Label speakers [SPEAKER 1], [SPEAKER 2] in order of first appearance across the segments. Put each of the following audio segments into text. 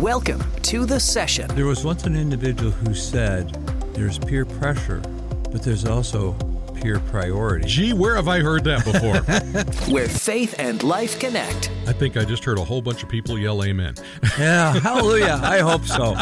[SPEAKER 1] Welcome to the session.
[SPEAKER 2] There was once an individual who said, There's peer pressure, but there's also peer priority.
[SPEAKER 3] Gee, where have I heard that before?
[SPEAKER 1] where faith and life connect.
[SPEAKER 3] I think I just heard a whole bunch of people yell amen.
[SPEAKER 2] yeah, hallelujah. I hope so.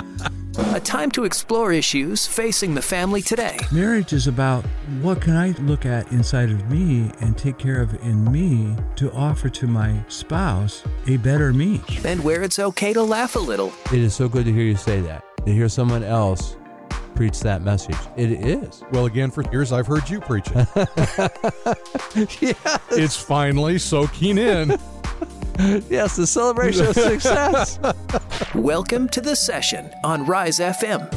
[SPEAKER 1] A time to explore issues facing the family today.
[SPEAKER 2] Marriage is about what can I look at inside of me and take care of in me to offer to my spouse a better me.
[SPEAKER 1] And where it's okay to laugh a little.
[SPEAKER 2] It is so good to hear you say that. To hear someone else preach that message. It is.
[SPEAKER 3] Well, again, for years I've heard you preach it. yes. It's finally soaking in.
[SPEAKER 2] yes, the celebration of success.
[SPEAKER 1] Welcome to the session on Rise FM.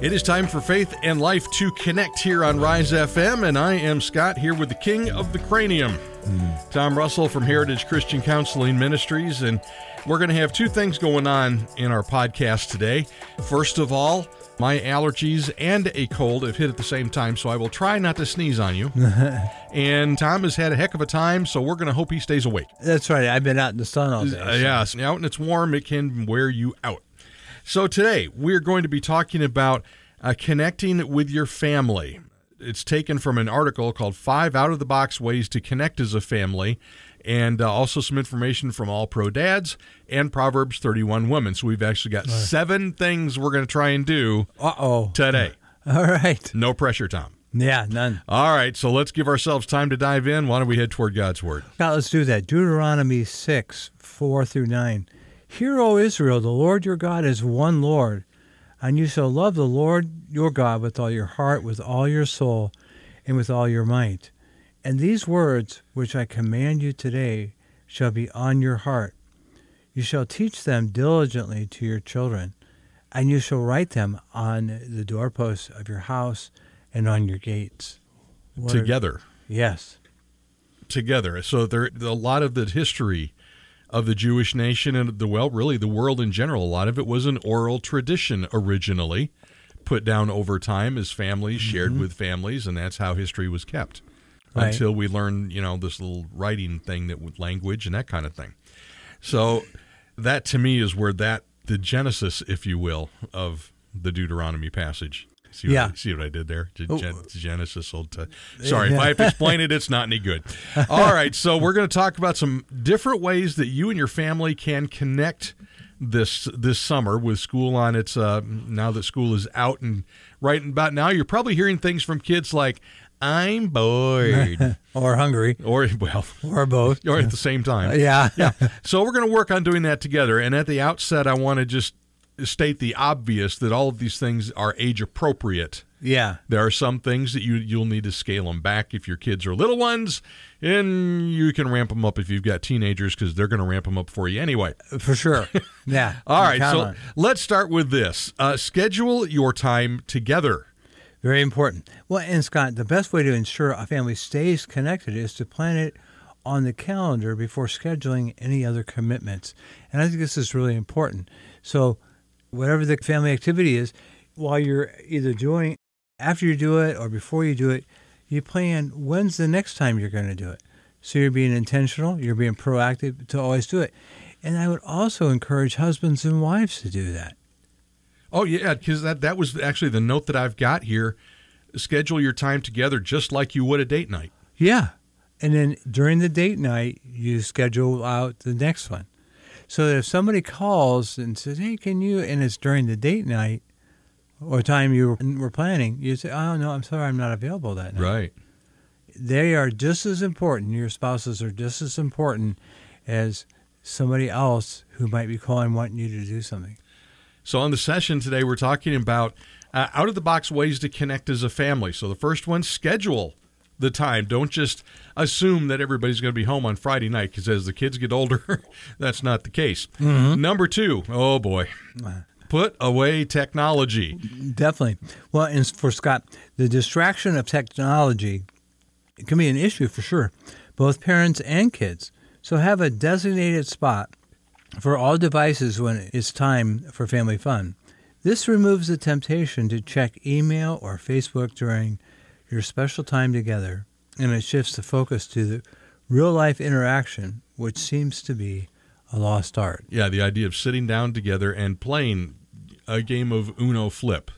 [SPEAKER 3] It is time for Faith and Life to connect here on Rise FM, and I am Scott here with the King of the Cranium, mm. Tom Russell from Heritage Christian Counseling Ministries, and we're going to have two things going on in our podcast today. First of all, my allergies and a cold have hit at the same time, so I will try not to sneeze on you. and Tom has had a heck of a time, so we're going to hope he stays awake.
[SPEAKER 2] That's right. I've been out in the sun all day.
[SPEAKER 3] Uh, yes, out and it's warm, it can wear you out. So today we're going to be talking about uh, connecting with your family. It's taken from an article called Five Out of the Box Ways to Connect as a Family and uh, also some information from All Pro Dads and Proverbs 31 Women. So we've actually got seven things we're going to try and do
[SPEAKER 2] Uh-oh.
[SPEAKER 3] today.
[SPEAKER 2] All right.
[SPEAKER 3] No pressure, Tom.
[SPEAKER 2] Yeah, none.
[SPEAKER 3] All right, so let's give ourselves time to dive in. Why don't we head toward God's Word?
[SPEAKER 2] Now, let's do that. Deuteronomy 6, 4 through 9. Hear, O Israel, the Lord your God is one Lord, and you shall love the Lord your God with all your heart, with all your soul, and with all your might. And these words which I command you today shall be on your heart. You shall teach them diligently to your children, and you shall write them on the doorposts of your house and on your gates.
[SPEAKER 3] What Together. Are,
[SPEAKER 2] yes.
[SPEAKER 3] Together. So there a lot of the history of the Jewish nation and the well, really the world in general, a lot of it was an oral tradition originally, put down over time as families mm-hmm. shared with families, and that's how history was kept right. until we learn, you know, this little writing thing that with language and that kind of thing. So that to me is where that the genesis, if you will, of the Deuteronomy passage. See what,
[SPEAKER 2] yeah.
[SPEAKER 3] I, see what I did there? Gen- oh. Genesis. Old t- Sorry, if I have to explain it, it's not any good. All right, so we're going to talk about some different ways that you and your family can connect this this summer with school on its uh, now that school is out and right about now you're probably hearing things from kids like I'm bored.
[SPEAKER 2] or hungry.
[SPEAKER 3] Or, well,
[SPEAKER 2] or both.
[SPEAKER 3] Or at the same time.
[SPEAKER 2] Uh, yeah.
[SPEAKER 3] yeah. So we're going to work on doing that together. And at the outset, I want to just state the obvious that all of these things are age appropriate.
[SPEAKER 2] Yeah.
[SPEAKER 3] There are some things that you you'll need to scale them back if your kids are little ones, and you can ramp them up if you've got teenagers because they're going to ramp them up for you anyway.
[SPEAKER 2] For sure. Yeah.
[SPEAKER 3] all right. So on. let's start with this. Uh, schedule your time together.
[SPEAKER 2] Very important. Well, and Scott, the best way to ensure a family stays connected is to plan it on the calendar before scheduling any other commitments. And I think this is really important. So, whatever the family activity is, while you're either doing after you do it or before you do it, you plan when's the next time you're going to do it. So you're being intentional, you're being proactive to always do it. And I would also encourage husbands and wives to do that.
[SPEAKER 3] Oh yeah, because that that was actually the note that I've got here. Schedule your time together just like you would a date night.
[SPEAKER 2] Yeah, and then during the date night, you schedule out the next one. So that if somebody calls and says, "Hey, can you?" and it's during the date night or time you were planning, you say, "Oh no, I'm sorry, I'm not available that night."
[SPEAKER 3] Right.
[SPEAKER 2] They are just as important. Your spouses are just as important as somebody else who might be calling wanting you to do something.
[SPEAKER 3] So, on the session today, we're talking about uh, out of the box ways to connect as a family. So, the first one, schedule the time. Don't just assume that everybody's going to be home on Friday night because as the kids get older, that's not the case. Mm-hmm. Number two, oh boy. Put away technology.
[SPEAKER 2] Definitely. Well, and for Scott, the distraction of technology can be an issue for sure, both parents and kids. So have a designated spot for all devices when it's time for family fun. This removes the temptation to check email or Facebook during your special time together, and it shifts the focus to the real life interaction, which seems to be a lost art.
[SPEAKER 3] Yeah, the idea of sitting down together and playing a game of Uno Flip,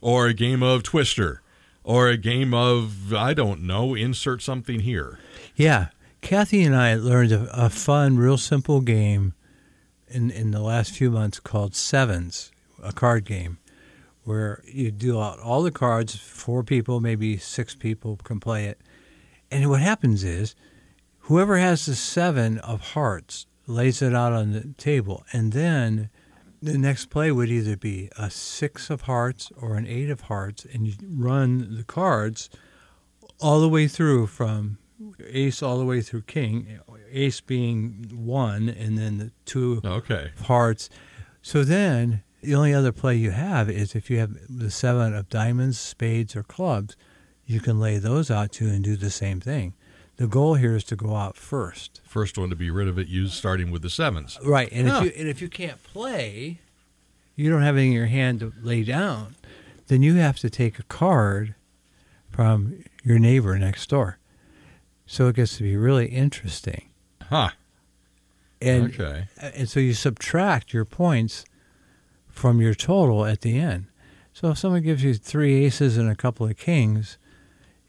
[SPEAKER 3] or a game of Twister, or a game of I don't know, insert something here.
[SPEAKER 2] Yeah, Kathy and I learned a, a fun, real simple game in in the last few months called Sevens, a card game, where you deal out all the cards. Four people, maybe six people can play it, and what happens is, whoever has the seven of hearts lays it out on the table, and then the next play would either be a six of hearts or an eight of hearts, and you run the cards all the way through from ace all the way through king, ace being one, and then the two
[SPEAKER 3] Okay.
[SPEAKER 2] hearts. So then the only other play you have is if you have the seven of diamonds, spades, or clubs, you can lay those out too and do the same thing. The goal here is to go out first.
[SPEAKER 3] First one to be rid of it, use starting with the sevens.
[SPEAKER 2] Right, and
[SPEAKER 3] Huh.
[SPEAKER 2] if you and if you can't play, you don't have anything in your hand to lay down, then you have to take a card from your neighbor next door. So it gets to be really interesting.
[SPEAKER 3] Huh.
[SPEAKER 2] And
[SPEAKER 3] okay.
[SPEAKER 2] and so you subtract your points from your total at the end. So if someone gives you three aces and a couple of kings,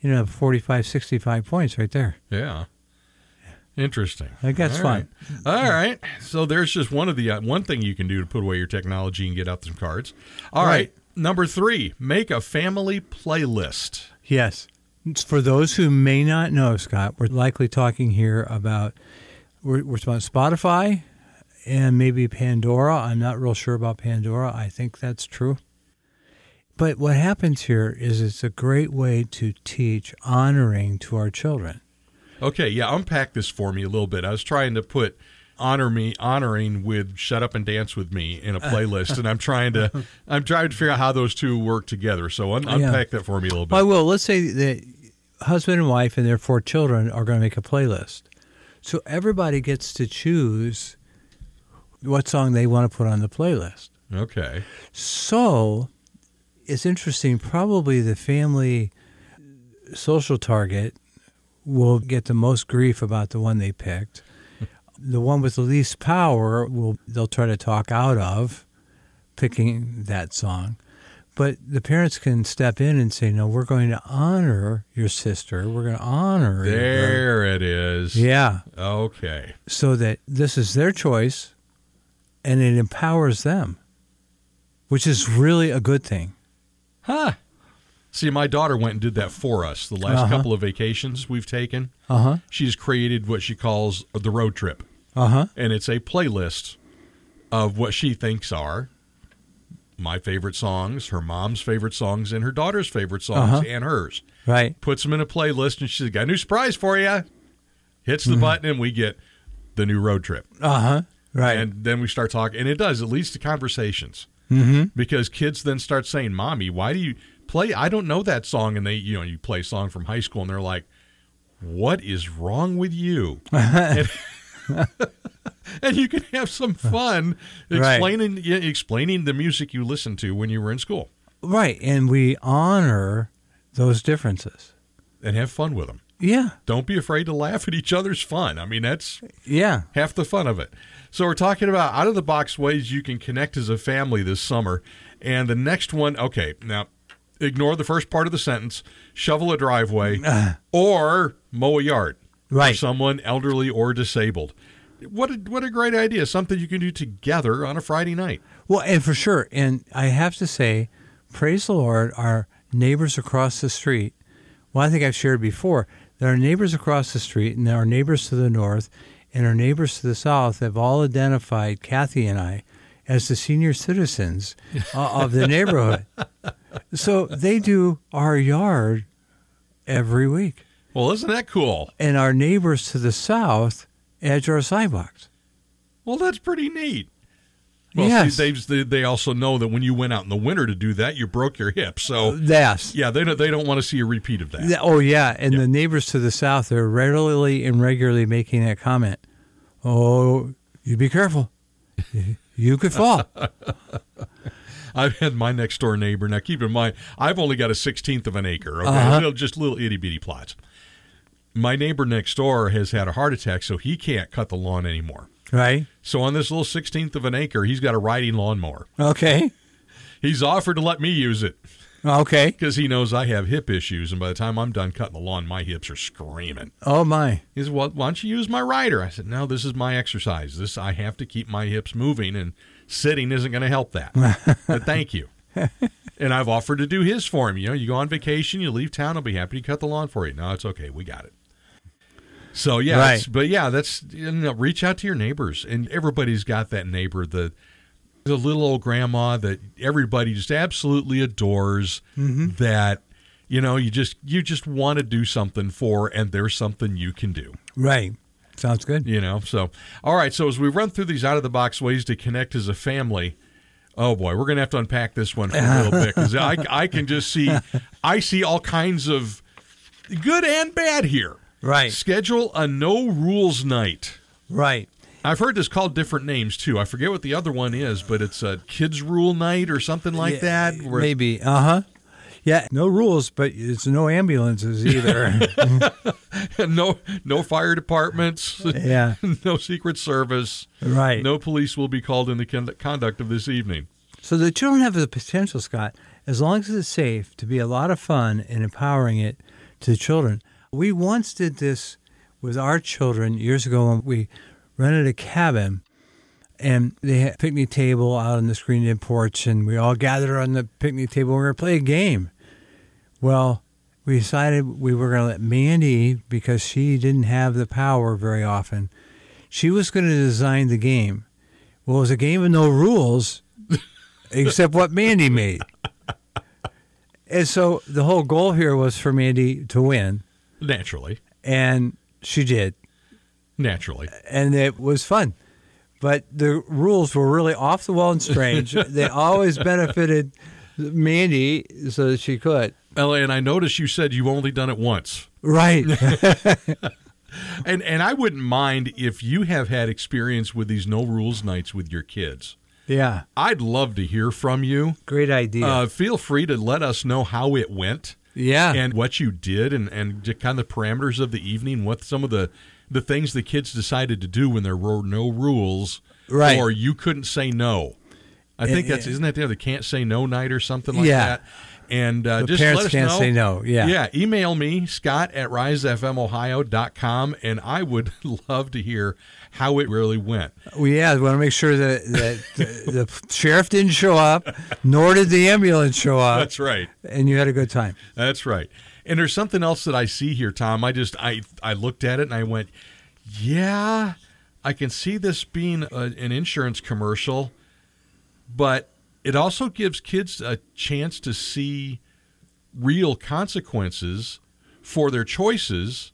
[SPEAKER 2] you know, 45, 65 points right there.
[SPEAKER 3] Yeah. Interesting.
[SPEAKER 2] I that's
[SPEAKER 3] All
[SPEAKER 2] fun.
[SPEAKER 3] right. All right. So there's just one of the uh, one thing you can do to put away your technology and get out some cards. All right.
[SPEAKER 2] Right.
[SPEAKER 3] Number three, make a family playlist.
[SPEAKER 2] Yes. For those who may not know, Scott, we're likely talking here about we're, we're about Spotify and maybe Pandora. I'm not real sure about Pandora. I think that's true. But what happens here is it's a great way to teach honoring to our children.
[SPEAKER 3] Okay, yeah, unpack this for me a little bit. I was trying to put honor me honoring with shut up and dance with me in a playlist and i'm trying to i'm trying to figure out how those two work together so un-
[SPEAKER 2] Yeah.
[SPEAKER 3] unpack that for me a little bit
[SPEAKER 2] Well, I will. Let's say that husband and wife and their four children are going to make a playlist. So everybody gets to choose what song they want to put on the playlist.
[SPEAKER 3] okay
[SPEAKER 2] So it's interesting. Probably the family social target will get the most grief about the one they picked. The one with the least power will they'll try to talk out of picking that song. But the parents can step in and say, "No, we're going to honor your sister. We're going to honor
[SPEAKER 3] there it is
[SPEAKER 2] Yeah,
[SPEAKER 3] okay
[SPEAKER 2] so that this is their choice, and it empowers them, which is really a good thing.
[SPEAKER 3] huh see my daughter went and did that for us the last
[SPEAKER 2] Uh-huh.
[SPEAKER 3] couple of vacations we've taken
[SPEAKER 2] Uh huh.
[SPEAKER 3] she's created what she calls the road trip
[SPEAKER 2] Uh huh.
[SPEAKER 3] and it's a playlist of what she thinks are my favorite songs, her mom's favorite songs, and her daughter's favorite songs,
[SPEAKER 2] Uh-huh.
[SPEAKER 3] and hers.
[SPEAKER 2] Right.
[SPEAKER 3] Puts them in a playlist, and she's got a new surprise for you. Hits
[SPEAKER 2] Mm-hmm.
[SPEAKER 3] the button, and we get the new road trip.
[SPEAKER 2] Uh huh. Right.
[SPEAKER 3] And then we start talking, and it does. It leads to conversations
[SPEAKER 2] mm-hmm.
[SPEAKER 3] because kids then start saying, "Mommy, why do you play? I don't know that song." And they, you know, you play a song from high school, and they're like, "What is wrong with you?" and, and you can have some fun explaining yeah, explaining the music you listened to when you were in school,
[SPEAKER 2] Right. And we honor those differences.
[SPEAKER 3] and have fun with them.
[SPEAKER 2] Yeah.
[SPEAKER 3] Don't be afraid to laugh at each other's fun. I mean, that's
[SPEAKER 2] Yeah.
[SPEAKER 3] half the fun of it. So we're talking about out of the box ways you can connect as a family this summer. And the next one, okay, now ignore the first part of the sentence, shovel a driveway or mow a yard
[SPEAKER 2] Right.
[SPEAKER 3] someone elderly or disabled. What a, what a great idea. Something you can do together on a Friday night.
[SPEAKER 2] Well, and for sure. And I have to say, praise the Lord, our neighbors across the street. Well, I think I've shared before that our neighbors across the street and our neighbors to the north and our neighbors to the south have all identified Kathy and I as the senior citizens of the neighborhood. So they do our yard every week.
[SPEAKER 3] Well, isn't that cool?
[SPEAKER 2] And our neighbors to the south edge our sidewalks.
[SPEAKER 3] Well, that's pretty neat. Well,
[SPEAKER 2] Yes.
[SPEAKER 3] see, they, they also know that when you went out in the winter to do that, you broke your hip. So,
[SPEAKER 2] Yes.
[SPEAKER 3] yeah, they don't, they don't want to see a repeat of that.
[SPEAKER 2] Oh yeah, and
[SPEAKER 3] Yeah.
[SPEAKER 2] the neighbors to the south they're regularly and regularly making that comment. Oh, you be careful. You could fall.
[SPEAKER 3] I've had my next door neighbor. Now, keep in mind, I've only got a sixteenth of an acre. Okay,
[SPEAKER 2] Uh-huh.
[SPEAKER 3] Just little itty bitty plots. My neighbor next door has had a heart attack, so he can't cut the lawn anymore.
[SPEAKER 2] Right.
[SPEAKER 3] So on this little sixteenth of an acre, he's got a riding lawnmower.
[SPEAKER 2] Okay.
[SPEAKER 3] He's offered to let me use it
[SPEAKER 2] Okay.
[SPEAKER 3] because he knows I have hip issues, and by the time I'm done cutting the lawn, my hips are screaming.
[SPEAKER 2] Oh my.
[SPEAKER 3] He said, "Well, why don't you use my rider?" I said, "No, this is my exercise. This I have to keep my hips moving, and sitting isn't going to help that." but thank you. and I've offered to do his for him. You know, you go on vacation, you leave town, I'll be happy to cut the lawn for you. No, it's okay. We got it. So yeah,
[SPEAKER 2] Right.
[SPEAKER 3] but yeah, that's you know, reach out to your neighbors, and everybody's got that neighbor the the little old grandma that everybody just absolutely adores. Mm-hmm. That you know, you just you just want to do something for, and there's something you can do.
[SPEAKER 2] Right. Sounds good.
[SPEAKER 3] You know, so all right. So as we run through these out of the box ways to connect as a family, oh boy, we're gonna have to unpack this one for a little bit because I I can just see I see all kinds of good and bad here.
[SPEAKER 2] Right.
[SPEAKER 3] Schedule a no rules night.
[SPEAKER 2] Right.
[SPEAKER 3] I've heard this called different names too. I forget what the other one is, but it's a kids rule night or something like
[SPEAKER 2] Yeah,
[SPEAKER 3] that.
[SPEAKER 2] Maybe. Uh huh. Yeah. No rules, but it's no ambulances either.
[SPEAKER 3] no no fire departments.
[SPEAKER 2] yeah.
[SPEAKER 3] no secret service.
[SPEAKER 2] Right.
[SPEAKER 3] No police will be called in the conduct of this evening.
[SPEAKER 2] So the children have the potential, Scott, as long as it's safe, to be a lot of fun and empowering it to the children. We once did this with our children years ago when we rented a cabin and they had a picnic table out on the screened-in porch and we all gathered on the picnic table and we were going to play a game. Well, we decided we were going to let Mandy, because she didn't have the power very often, she was going to design the game. Well, it was a game with no rules except what Mandy made. And so the whole goal here was for Mandy to win,
[SPEAKER 3] Naturally.
[SPEAKER 2] and she did,
[SPEAKER 3] Naturally.
[SPEAKER 2] and it was fun. But the rules were really off the wall and strange. they always benefited Mandy so that she could.
[SPEAKER 3] Ella, and I noticed you said you've only done it once.
[SPEAKER 2] Right.
[SPEAKER 3] And and I wouldn't mind if you have had experience with these no rules nights with your kids.
[SPEAKER 2] yeah.
[SPEAKER 3] I'd love to hear from you.
[SPEAKER 2] Great idea.
[SPEAKER 3] Uh, feel free to let us know how it went
[SPEAKER 2] yeah.
[SPEAKER 3] and what you did and, and just kind of the parameters of the evening, what some of the, the things the kids decided to do when there were no rules
[SPEAKER 2] Right.
[SPEAKER 3] or you couldn't say no. I think
[SPEAKER 2] And-
[SPEAKER 3] that's, isn't that the other can't say no night or something like
[SPEAKER 2] Yeah.
[SPEAKER 3] that? And uh, just
[SPEAKER 2] parents
[SPEAKER 3] let us
[SPEAKER 2] can't
[SPEAKER 3] know.
[SPEAKER 2] say no. Yeah.
[SPEAKER 3] Yeah. Email me, Scott at risefmohio.com, and I would love to hear how it really went.
[SPEAKER 2] Well, yeah, we want to make sure that, that the, the sheriff didn't show up, nor did the ambulance show up,
[SPEAKER 3] That's right.
[SPEAKER 2] and you had a good time.
[SPEAKER 3] That's right. And there's something else that I see here, Tom. I just I I looked at it and I went, yeah, I can see this being a, an insurance commercial, but it also gives kids a chance to see real consequences for their choices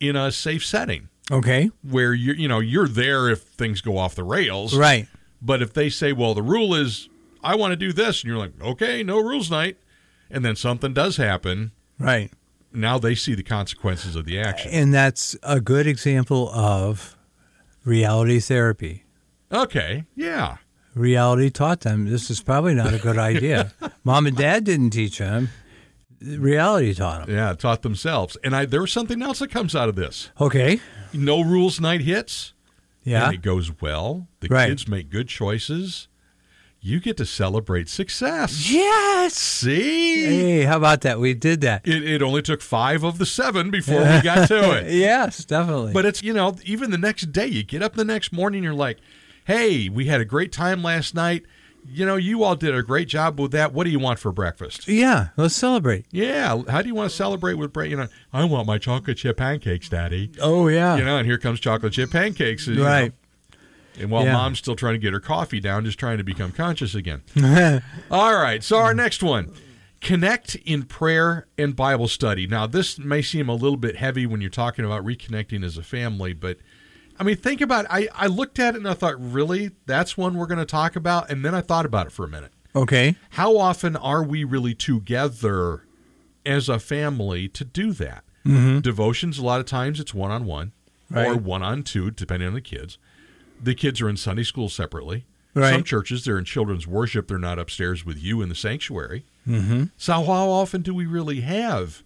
[SPEAKER 3] in a safe setting
[SPEAKER 2] Okay.
[SPEAKER 3] where you you know you're there if things go off the rails
[SPEAKER 2] Right.
[SPEAKER 3] but if they say well the rule is i want to do this and you're like okay no rules night and then something does happen
[SPEAKER 2] Right.
[SPEAKER 3] now they see the consequences of the action
[SPEAKER 2] And that's a good example of reality therapy.
[SPEAKER 3] okay yeah
[SPEAKER 2] Reality taught them this is probably not a good idea. Mom and dad didn't teach them. Reality taught them.
[SPEAKER 3] yeah taught themselves and i there was something else that comes out of this
[SPEAKER 2] Okay.
[SPEAKER 3] no rules night hits
[SPEAKER 2] Yeah.
[SPEAKER 3] and it goes well the
[SPEAKER 2] Right.
[SPEAKER 3] kids make good choices you get to celebrate success
[SPEAKER 2] Yes.
[SPEAKER 3] see
[SPEAKER 2] Hey, how about that? We did that.
[SPEAKER 3] it, it only took five of the seven before we got to it
[SPEAKER 2] Yes, definitely.
[SPEAKER 3] But it's, you know, even the next day, you get up the next morning, you're like, hey, we had a great time last night. You know, you all did a great job with that. What do you want for breakfast?
[SPEAKER 2] yeah, let's celebrate.
[SPEAKER 3] Yeah. How do you want to celebrate with bread? You know, I want my chocolate chip pancakes, Daddy.
[SPEAKER 2] Oh yeah.
[SPEAKER 3] You know, and here comes chocolate chip pancakes. you know.
[SPEAKER 2] right.
[SPEAKER 3] And while
[SPEAKER 2] Yeah.
[SPEAKER 3] mom's still trying to get her coffee down, just trying to become conscious again. All right. So our next one. Connect in prayer and Bible study. Now, this may seem a little bit heavy when you're talking about reconnecting as a family, but I mean, think about I, I looked at it and I thought, really? That's one we're going to talk about? And then I thought about it for a minute.
[SPEAKER 2] okay.
[SPEAKER 3] How often are we really together as a family to do that? Devotions, a lot of times it's one on one or one on two, depending on the kids. The kids are in Sunday school separately.
[SPEAKER 2] Right.
[SPEAKER 3] Some churches, they're in children's worship. They're not upstairs with you in the sanctuary. Mm-hmm. So, how often do we really have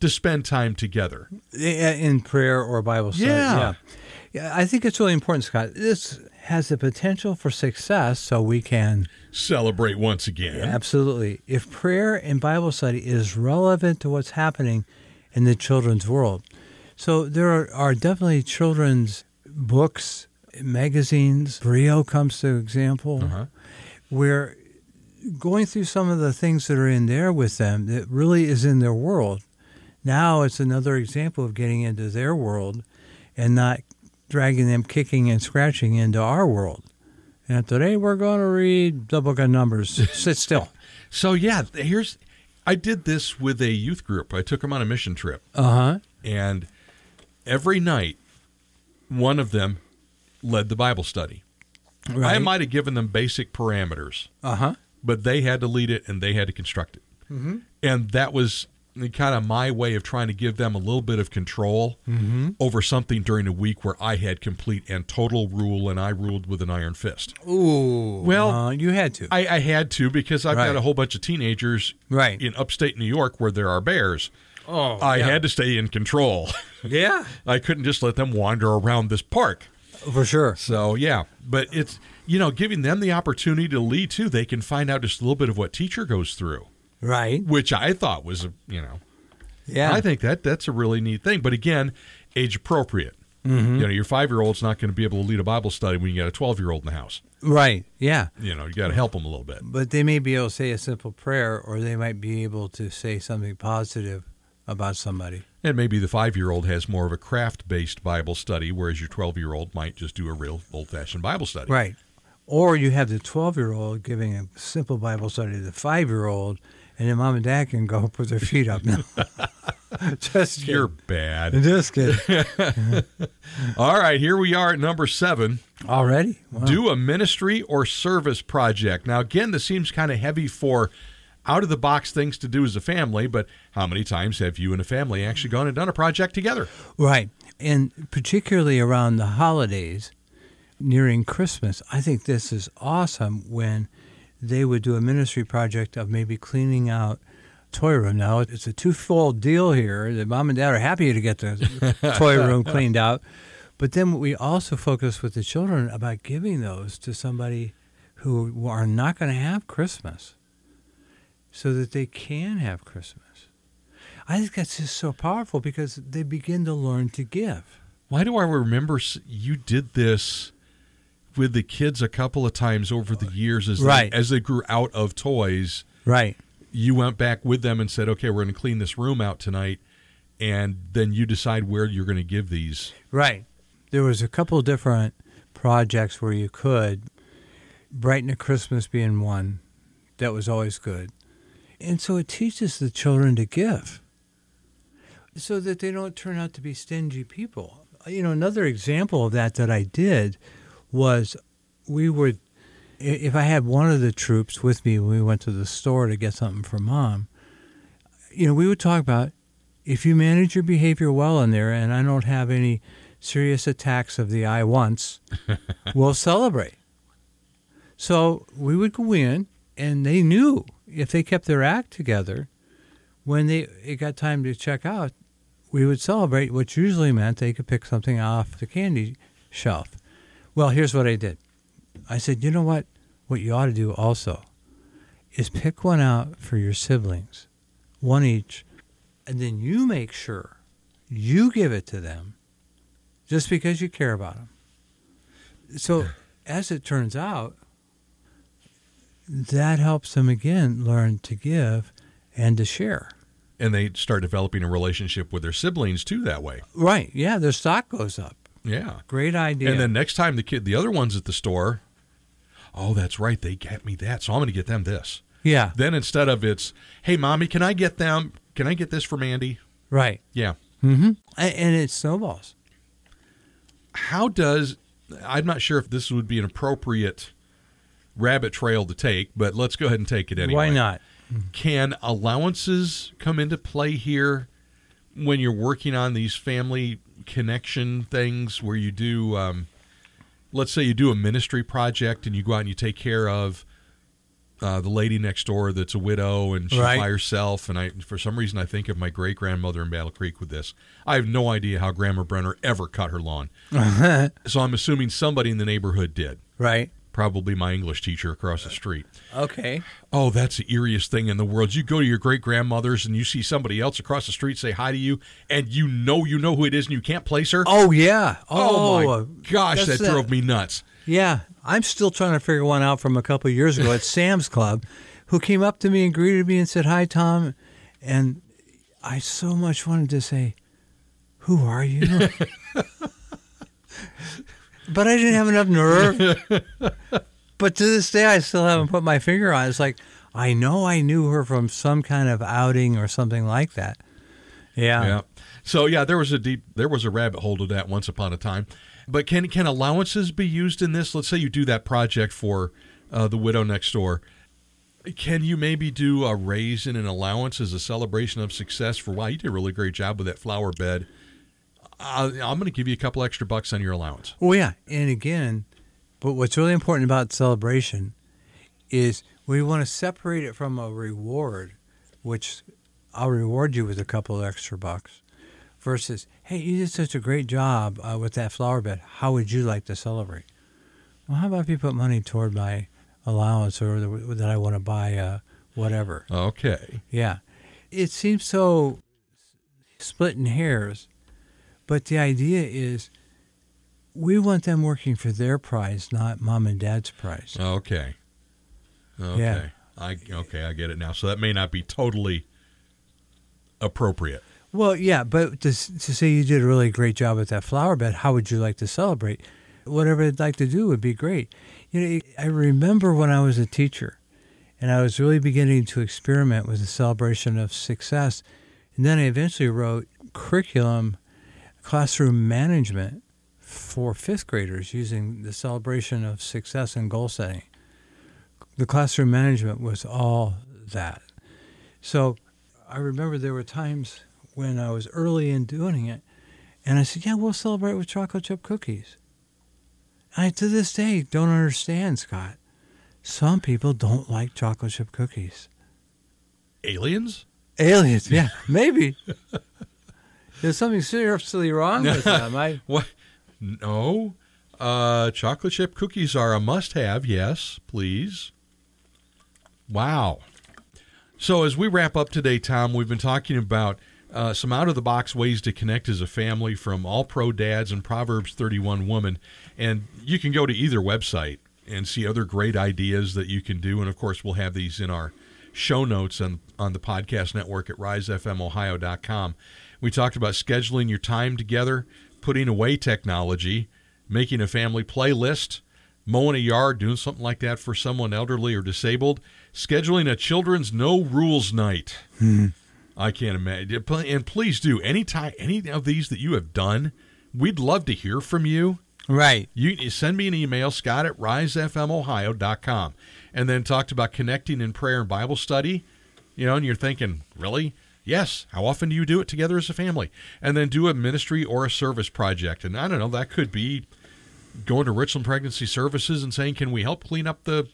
[SPEAKER 3] to spend time together.
[SPEAKER 2] in prayer or Bible study.
[SPEAKER 3] Yeah.
[SPEAKER 2] yeah. Yeah, I think it's really important, Scott. This has the potential for success, so we can
[SPEAKER 3] Celebrate once again.
[SPEAKER 2] absolutely. If prayer and Bible study is relevant to what's happening in the children's world, so there are, are definitely children's books, magazines. Brio comes to example,
[SPEAKER 3] Uh-huh.
[SPEAKER 2] where going through some of the things that are in there with them that really is in their world. Now it's another example of getting into their world and not dragging them kicking and scratching into our world. And today we're going to read the book of Numbers. Sit still.
[SPEAKER 3] So yeah, here's I did this with a youth group. I took them on a mission trip,
[SPEAKER 2] Uh huh.
[SPEAKER 3] and every night, one of them led the Bible study.
[SPEAKER 2] Right.
[SPEAKER 3] I might have given them basic parameters,
[SPEAKER 2] Uh huh.
[SPEAKER 3] but they had to lead it and they had to construct it. Mm-hmm. And that was kind of my way of trying to give them a little bit of control over something during a week where I had complete and total rule and I ruled with an iron fist.
[SPEAKER 2] Ooh.
[SPEAKER 3] Well,
[SPEAKER 2] uh, you had to.
[SPEAKER 3] I, I had to because I've
[SPEAKER 2] Right.
[SPEAKER 3] got a whole bunch of teenagers
[SPEAKER 2] Right.
[SPEAKER 3] in upstate New York where there are bears.
[SPEAKER 2] oh,
[SPEAKER 3] I
[SPEAKER 2] yeah.
[SPEAKER 3] had to stay in control.
[SPEAKER 2] Yeah,
[SPEAKER 3] I couldn't just let them wander around this park.
[SPEAKER 2] for sure.
[SPEAKER 3] So yeah, but it's you know giving them the opportunity to lead too. They can find out just a little bit of what teacher goes through,
[SPEAKER 2] Right.
[SPEAKER 3] which I thought was a you know
[SPEAKER 2] Yeah.
[SPEAKER 3] I think that that's a really neat thing. But again, age appropriate.
[SPEAKER 2] Mm-hmm.
[SPEAKER 3] You know, your five year old's not going to be able to lead a Bible study when you got a twelve year old in the house.
[SPEAKER 2] right. Yeah.
[SPEAKER 3] You know, you got to help them a little bit.
[SPEAKER 2] But they may be able to say a simple prayer, or they might be able to say something positive about somebody.
[SPEAKER 3] And maybe the five year old has more of a craft based Bible study, whereas your 12 year old might just do a real old fashioned Bible study.
[SPEAKER 2] Right. Or you have the 12 year old giving a simple Bible study to the five year old, and then mom and dad can go put their feet up. No. Just kidding.
[SPEAKER 3] You're bad.
[SPEAKER 2] Just kidding.
[SPEAKER 3] All right, here we are at number seven.
[SPEAKER 2] Already? Wow.
[SPEAKER 3] Do a ministry or service project. Now, again, this seems kind of heavy for out of the box things to do as a family, but how many times have you and a family actually gone and done a project together?
[SPEAKER 2] Right. And particularly around the holidays, nearing Christmas, I think this is awesome when they would do a ministry project of maybe cleaning out toy room. Now, it's a twofold deal here. The mom and dad are happy to get the toy room cleaned out. But then we also focus with the children about giving those to somebody who are not going to have Christmas so that they can have Christmas. I think that's just so powerful because they begin to learn to give.
[SPEAKER 3] Why do I remember you did this with the kids a couple of times over the years as
[SPEAKER 2] Right.
[SPEAKER 3] they, as they grew out of toys?
[SPEAKER 2] Right.
[SPEAKER 3] You went back with them and said, "Okay, we're going to clean this room out tonight," and then you decide where you're going to give these.
[SPEAKER 2] Right. There was a couple different projects where you could brighten a Christmas being one that was always good. And so it teaches the children to give so that they don't turn out to be stingy people. You know, another example of that that I did was we would if I had one of the troops with me when we went to the store to get something for mom, you know, we would talk about if you manage your behavior well in there and I don't have any serious attacks of the I once, we'll celebrate. So we would go in and they knew if they kept their act together, when they it got time to check out, we would celebrate, which usually meant they could pick something off the candy shelf. Well, here's what I did. I said, you know what? What you ought to do also is pick one out for your siblings, one each, and then you make sure you give it to them just because you care about them. So, as it turns out, that helps them again learn to give and to share.
[SPEAKER 3] And they start developing a relationship with their siblings too that way.
[SPEAKER 2] Right. Yeah, their stock goes up.
[SPEAKER 3] Yeah.
[SPEAKER 2] Great idea.
[SPEAKER 3] And then next time the kid, the other ones at the store, oh, that's right, they get me that, so I'm going to get them this.
[SPEAKER 2] yeah,
[SPEAKER 3] Then instead of it's, hey, mommy, can I get them? Can I get this from Andy?
[SPEAKER 2] right.
[SPEAKER 3] Yeah.
[SPEAKER 2] Mm-hmm. And it snowballs.
[SPEAKER 3] How does I'm not sure if this would be an appropriate rabbit trail to take, but let's go ahead and take it anyway.
[SPEAKER 2] Why not?
[SPEAKER 3] Can allowances come into play here when you're working on these family connection things where you do, um, let's say you do a ministry project and you go out and you take care of uh, the lady next door that's a widow and she's
[SPEAKER 2] Right.
[SPEAKER 3] by herself. And I, for some reason, I think of my great grandmother in Battle Creek with this. I have no idea how Grandma Brenner ever cut her lawn. so I'm assuming somebody in the neighborhood did.
[SPEAKER 2] Right.
[SPEAKER 3] Probably my English teacher across the street.
[SPEAKER 2] Okay.
[SPEAKER 3] Oh, that's the eeriest thing in the world. You go to your great grandmother's and you see somebody else across the street say hi to you, and you know you know who it is, and you can't place her.
[SPEAKER 2] Oh yeah.
[SPEAKER 3] Oh,
[SPEAKER 2] uh,
[SPEAKER 3] my gosh, that
[SPEAKER 2] the-
[SPEAKER 3] drove me nuts.
[SPEAKER 2] Yeah, I'm still trying to figure one out from a couple of years ago at Sam's Club, who came up to me and greeted me and said, "Hi, Tom," and I so much wanted to say, "Who are you?" but I didn't have enough nerve. but to this day, I still haven't put my finger on. it. It's like I know I knew her from some kind of outing or something like that. Yeah.
[SPEAKER 3] Yeah. So yeah, there was a deep there was a rabbit hole to that once upon a time. But can can allowances be used in this? Let's say you do that project for uh, the widow next door. Can you maybe do a raise in an allowance as a celebration of success for wow, you did a really great job with that flower bed. Uh, I'm going to give you a couple extra bucks on your allowance.
[SPEAKER 2] Well, yeah, and again, but what's really important about celebration is we want to separate it from a reward, which I'll reward you with a couple of extra bucks, versus, hey, you did such a great job uh, with that flower bed. How would you like to celebrate? Well, how about if you put money toward my allowance or the, that I want to buy uh, whatever?
[SPEAKER 3] Okay.
[SPEAKER 2] Yeah. It seems so splitting hairs, but the idea is we want them working for their prize, not mom and dad's prize.
[SPEAKER 3] Okay. Okay.
[SPEAKER 2] Yeah.
[SPEAKER 3] I okay, I get it now. So that may not be totally appropriate.
[SPEAKER 2] Well, yeah, but to, to say you did a really great job with that flower bed, how would you like to celebrate? Whatever I'd like to do would be great. You know, I remember when I was a teacher and I was really beginning to experiment with the celebration of success. And then I eventually wrote curriculum, classroom management for fifth graders using the celebration of success and goal setting. The classroom management was all that. So I remember there were times when I was early in doing it, and I said, "Yeah, we'll celebrate with chocolate chip cookies." I to this day don't understand, Scott. Some people don't like chocolate chip cookies.
[SPEAKER 3] Aliens?
[SPEAKER 2] Aliens, yeah, maybe. There's something seriously wrong with them. I,
[SPEAKER 3] What? No. Uh, chocolate chip cookies are a must have. Yes, please. Wow. So, as we wrap up today, Tom, we've been talking about uh, some out of the box ways to connect as a family from All Pro Dads and Proverbs 31 Woman. And you can go to either website and see other great ideas that you can do. And of course, we'll have these in our show notes on, on the podcast network at risefmohio.com. We talked about scheduling your time together, putting away technology, making a family playlist, mowing a yard, doing something like that for someone elderly or disabled, scheduling a children's no rules night. Mm-hmm. I can't imagine. And please do any time any of these that you have done. We'd love to hear from you.
[SPEAKER 2] right.
[SPEAKER 3] You send me an email, Scott at risefmohio.com, and then talked about connecting in prayer and Bible study. You know, and you're thinking, really? Yes. How often do you do it together as a family? And then do a ministry or a service project. And I don't know, that could be going to Richland Pregnancy Services and saying, can we help clean up the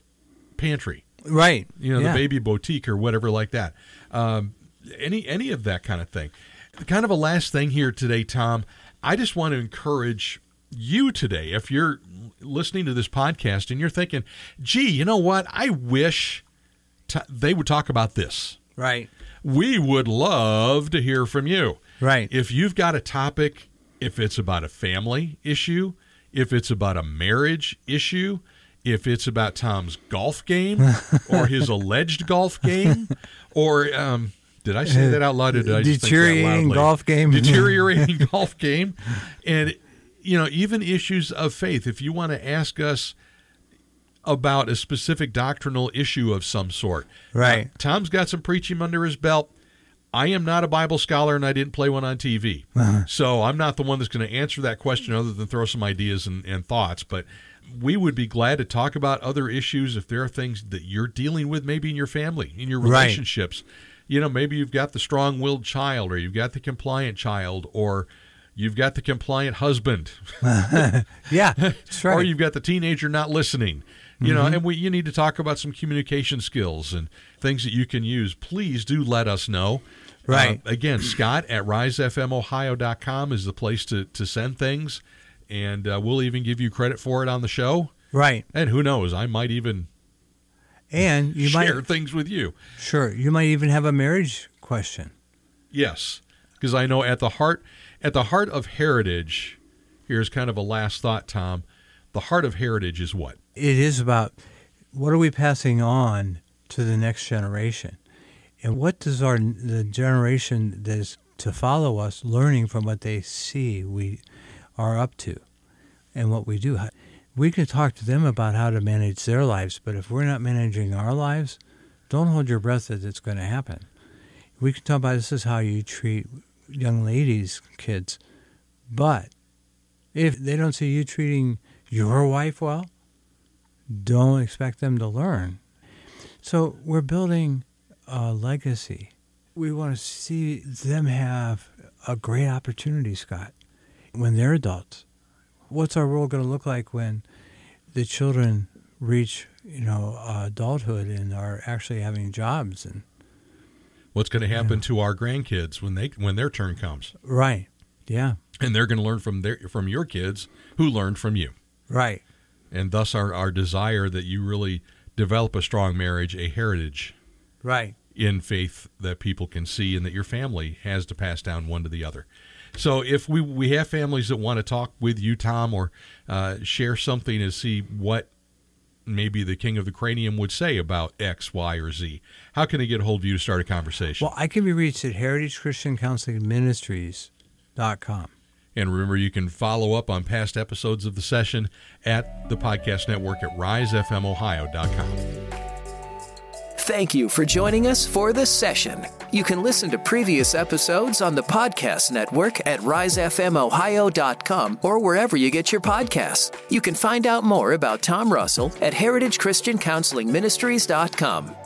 [SPEAKER 3] pantry?
[SPEAKER 2] Right.
[SPEAKER 3] you know,
[SPEAKER 2] Yeah.
[SPEAKER 3] the baby boutique or whatever like that. Um, any any of that kind of thing. Kind of a last thing here today, Tom. I just want to encourage you today, if you're listening to this podcast and you're thinking, "Gee, you know what? I wish t- they would talk about this."
[SPEAKER 2] Right.
[SPEAKER 3] We would love to hear from you.
[SPEAKER 2] Right.
[SPEAKER 3] If you've got a topic, if it's about a family issue, if it's about a marriage issue, if it's about Tom's golf game or his alleged golf game, or um, did I say that out loud? Or did I just think that
[SPEAKER 2] Deteriorating golf game.
[SPEAKER 3] Deteriorating golf game, and you know even issues of faith. If you want to ask us about a specific doctrinal issue of some sort,
[SPEAKER 2] Right.
[SPEAKER 3] Tom's got some preaching under his belt. I am not a Bible scholar and I didn't play one on TV. Uh-huh. So I'm not the one that's going to answer that question other than throw some ideas and, and thoughts. But we would be glad to talk about other issues if there are things that you're dealing with, maybe in your family, in your
[SPEAKER 2] Right.
[SPEAKER 3] relationships. You know, maybe you've got the strong willed child or you've got the compliant child or you've got the compliant husband,
[SPEAKER 2] Yeah, that's right.
[SPEAKER 3] or you've got the teenager not listening. You know, and we you need to talk about some communication skills and things that you can use. Please do let us know.
[SPEAKER 2] Right.
[SPEAKER 3] Uh, again, Scott at risefmohio.com is the place to, to send things, and uh, we'll even give you credit for it on the show.
[SPEAKER 2] right.
[SPEAKER 3] And who knows, I might even
[SPEAKER 2] And you
[SPEAKER 3] share
[SPEAKER 2] might
[SPEAKER 3] things with you.
[SPEAKER 2] sure you might even have a marriage question.
[SPEAKER 3] Yes, because I know at the heart at the heart of heritage, here's kind of a last thought, Tom. The heart of heritage is what?
[SPEAKER 2] It is about what are we passing on to the next generation, and what does our the generation that is to follow us learning from what they see we are up to, and what we do. We can talk to them about how to manage their lives, but if we're not managing our lives, don't hold your breath that it's going to happen. We can talk about this is how you treat young ladies, kids, but if they don't see you treating your wife well, don't expect them to learn. So we're building a legacy. We want to see them have a great opportunity, Scott, when they're adults. What's our world going to look like when the children reach, you know, adulthood and are actually having jobs and
[SPEAKER 3] What's going to happen to our grandkids when they when their turn comes?
[SPEAKER 2] right, yeah,
[SPEAKER 3] And they're going to learn from their from your kids who learned from you.
[SPEAKER 2] right,
[SPEAKER 3] And thus our, our desire that you really develop a strong marriage, a heritage
[SPEAKER 2] right.
[SPEAKER 3] in faith that people can see and that your family has to pass down one to the other. So if we we have families that want to talk with you, Tom, or uh, share something and see what maybe the king of the cranium would say about X, Y, or Z, how can they get a hold of you to start a conversation?
[SPEAKER 2] Well, I can be reached at heritagechristiancounselingministries.com.
[SPEAKER 3] And remember, you can follow up on past episodes of the session at the podcast network at risefmohio.com.
[SPEAKER 1] Thank you for joining us for this session. You can listen to previous episodes on the podcast network at risefmohio.com or wherever you get your podcasts. You can find out more about Tom Russell at heritagechristiancounselingministries.com.